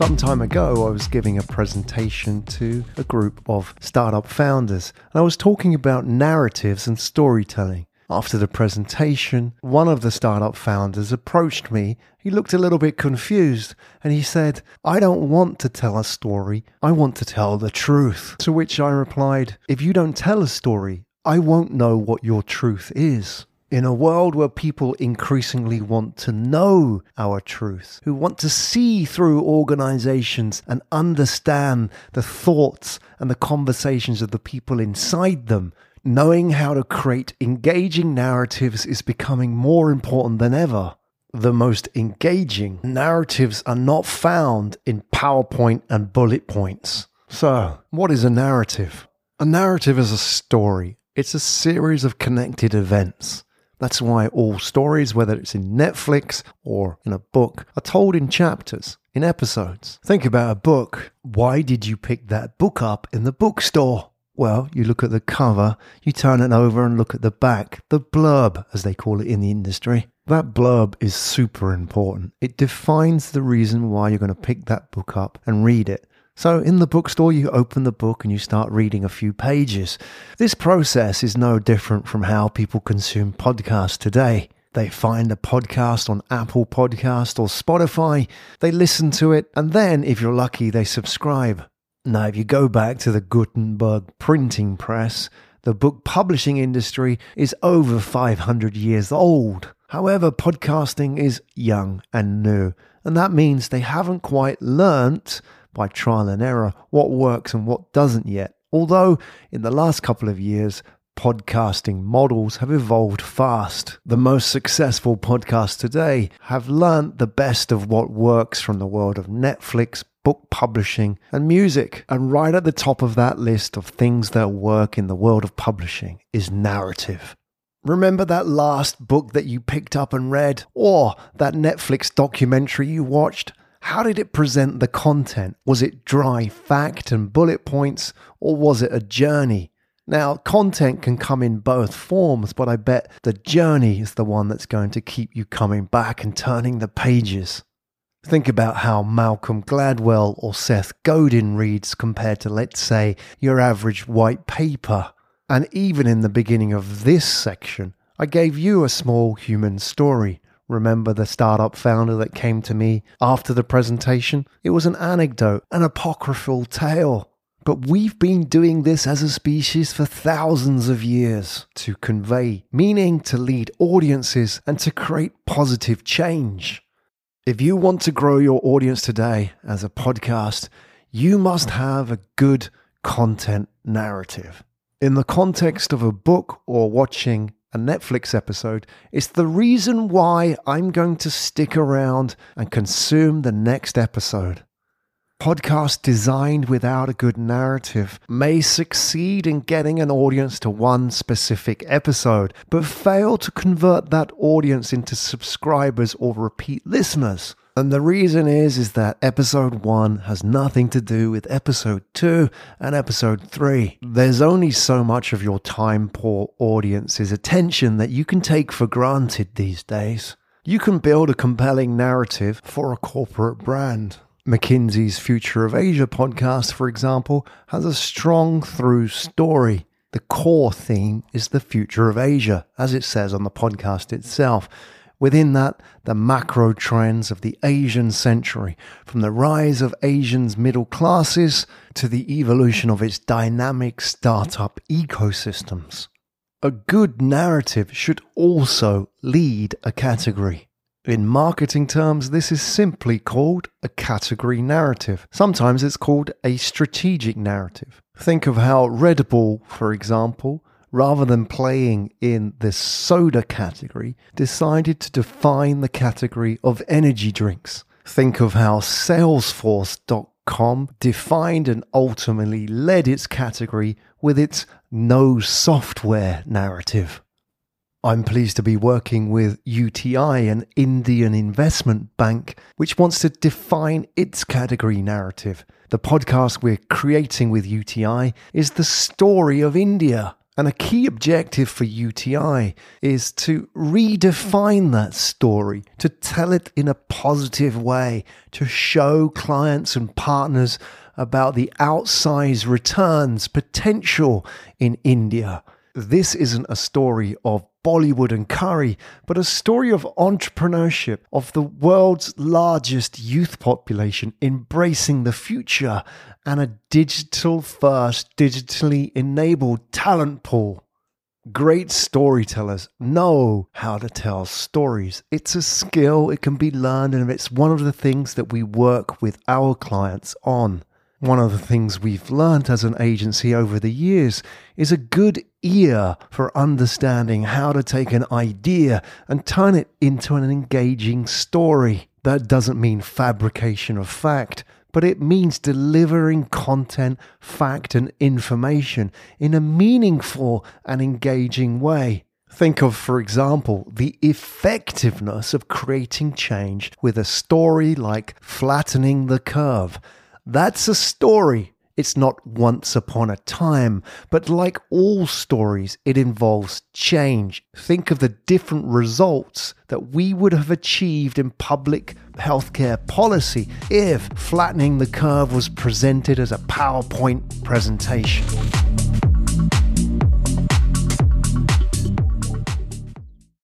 Some time ago, I was giving a presentation to a group of startup founders, and I was talking about narratives and storytelling. After the presentation, one of the startup founders approached me. He looked a little bit confused and he said, I don't want to tell a story, I want to tell the truth. To which I replied, If you don't tell a story, I won't know what your truth is. In a world where people increasingly want to know our truth, who want to see through organizations and understand the thoughts and the conversations of the people inside them, knowing how to create engaging narratives is becoming more important than ever. The most engaging narratives are not found in PowerPoint and bullet points. So, what is a narrative? A narrative is a story, it's a series of connected events. That's why all stories, whether it's in Netflix or in a book, are told in chapters, in episodes. Think about a book. Why did you pick that book up in the bookstore? Well, you look at the cover, you turn it over and look at the back, the blurb, as they call it in the industry. That blurb is super important. It defines the reason why you're going to pick that book up and read it. So, in the bookstore, you open the book and you start reading a few pages. This process is no different from how people consume podcasts today. They find a podcast on Apple Podcast or Spotify, they listen to it, and then, if you're lucky, they subscribe. Now, if you go back to the Gutenberg printing press, the book publishing industry is over 500 years old. However, podcasting is young and new, and that means they haven't quite learnt by trial and error what works and what doesn't yet. Although in the last couple of years, podcasting models have evolved fast. The most successful podcasts today have learnt the best of what works from the world of Netflix, book publishing, and music. And right at the top of that list of things that work in the world of publishing is narrative. Remember that last book that you picked up and read, or that Netflix documentary you watched? How did it present the content? Was it dry fact and bullet points, or was it a journey? Now, content can come in both forms, but I bet the journey is the one that's going to keep you coming back and turning the pages. Think about how Malcolm Gladwell or Seth Godin reads compared to, let's say, your average white paper. And even in the beginning of this section, I gave you a small human story. Remember the startup founder that came to me after the presentation? It was an anecdote, an apocryphal tale. But we've been doing this as a species for thousands of years to convey meaning, to lead audiences, and to create positive change. If you want to grow your audience today as a podcast, you must have a good content narrative. In the context of a book or watching a Netflix episode, it's the reason why I'm going to stick around and consume the next episode. Podcasts designed without a good narrative may succeed in getting an audience to one specific episode, but fail to convert that audience into subscribers or repeat listeners. And the reason is is that episode 1 has nothing to do with episode 2 and episode 3. There's only so much of your time poor audience's attention that you can take for granted these days. You can build a compelling narrative for a corporate brand. McKinsey's Future of Asia podcast, for example, has a strong through story. The core theme is the future of Asia, as it says on the podcast itself. Within that, the macro trends of the Asian century, from the rise of Asians' middle classes to the evolution of its dynamic startup ecosystems. A good narrative should also lead a category. In marketing terms, this is simply called a category narrative. Sometimes it's called a strategic narrative. Think of how Red Bull, for example, rather than playing in the soda category, decided to define the category of energy drinks. Think of how Salesforce.com defined and ultimately led its category with its no software narrative. I'm pleased to be working with UTI, an Indian investment bank, which wants to define its category narrative. The podcast we're creating with UTI is the story of India And a key objective for UTI is to redefine that story, to tell it in a positive way, to show clients and partners about the outsized returns potential in India. This isn't a story of Bollywood and curry, but a story of entrepreneurship, of the world's largest youth population embracing the future, and a digital first, digitally enabled talent pool. Great storytellers know how to tell stories. It's a skill, it can be learned, and it's one of the things that we work with our clients on. One of the things we've learned as an agency over the years is a good ear for understanding how to take an idea and turn it into an engaging story. That doesn't mean fabrication of fact, but it means delivering content, fact, and information in a meaningful and engaging way. Think of, for example, the effectiveness of creating change with a story like flattening the curve that's a story. It's not once upon a time, but like all stories, it involves change. Think of the different results that we would have achieved in public healthcare policy if flattening the curve was presented as a PowerPoint presentation.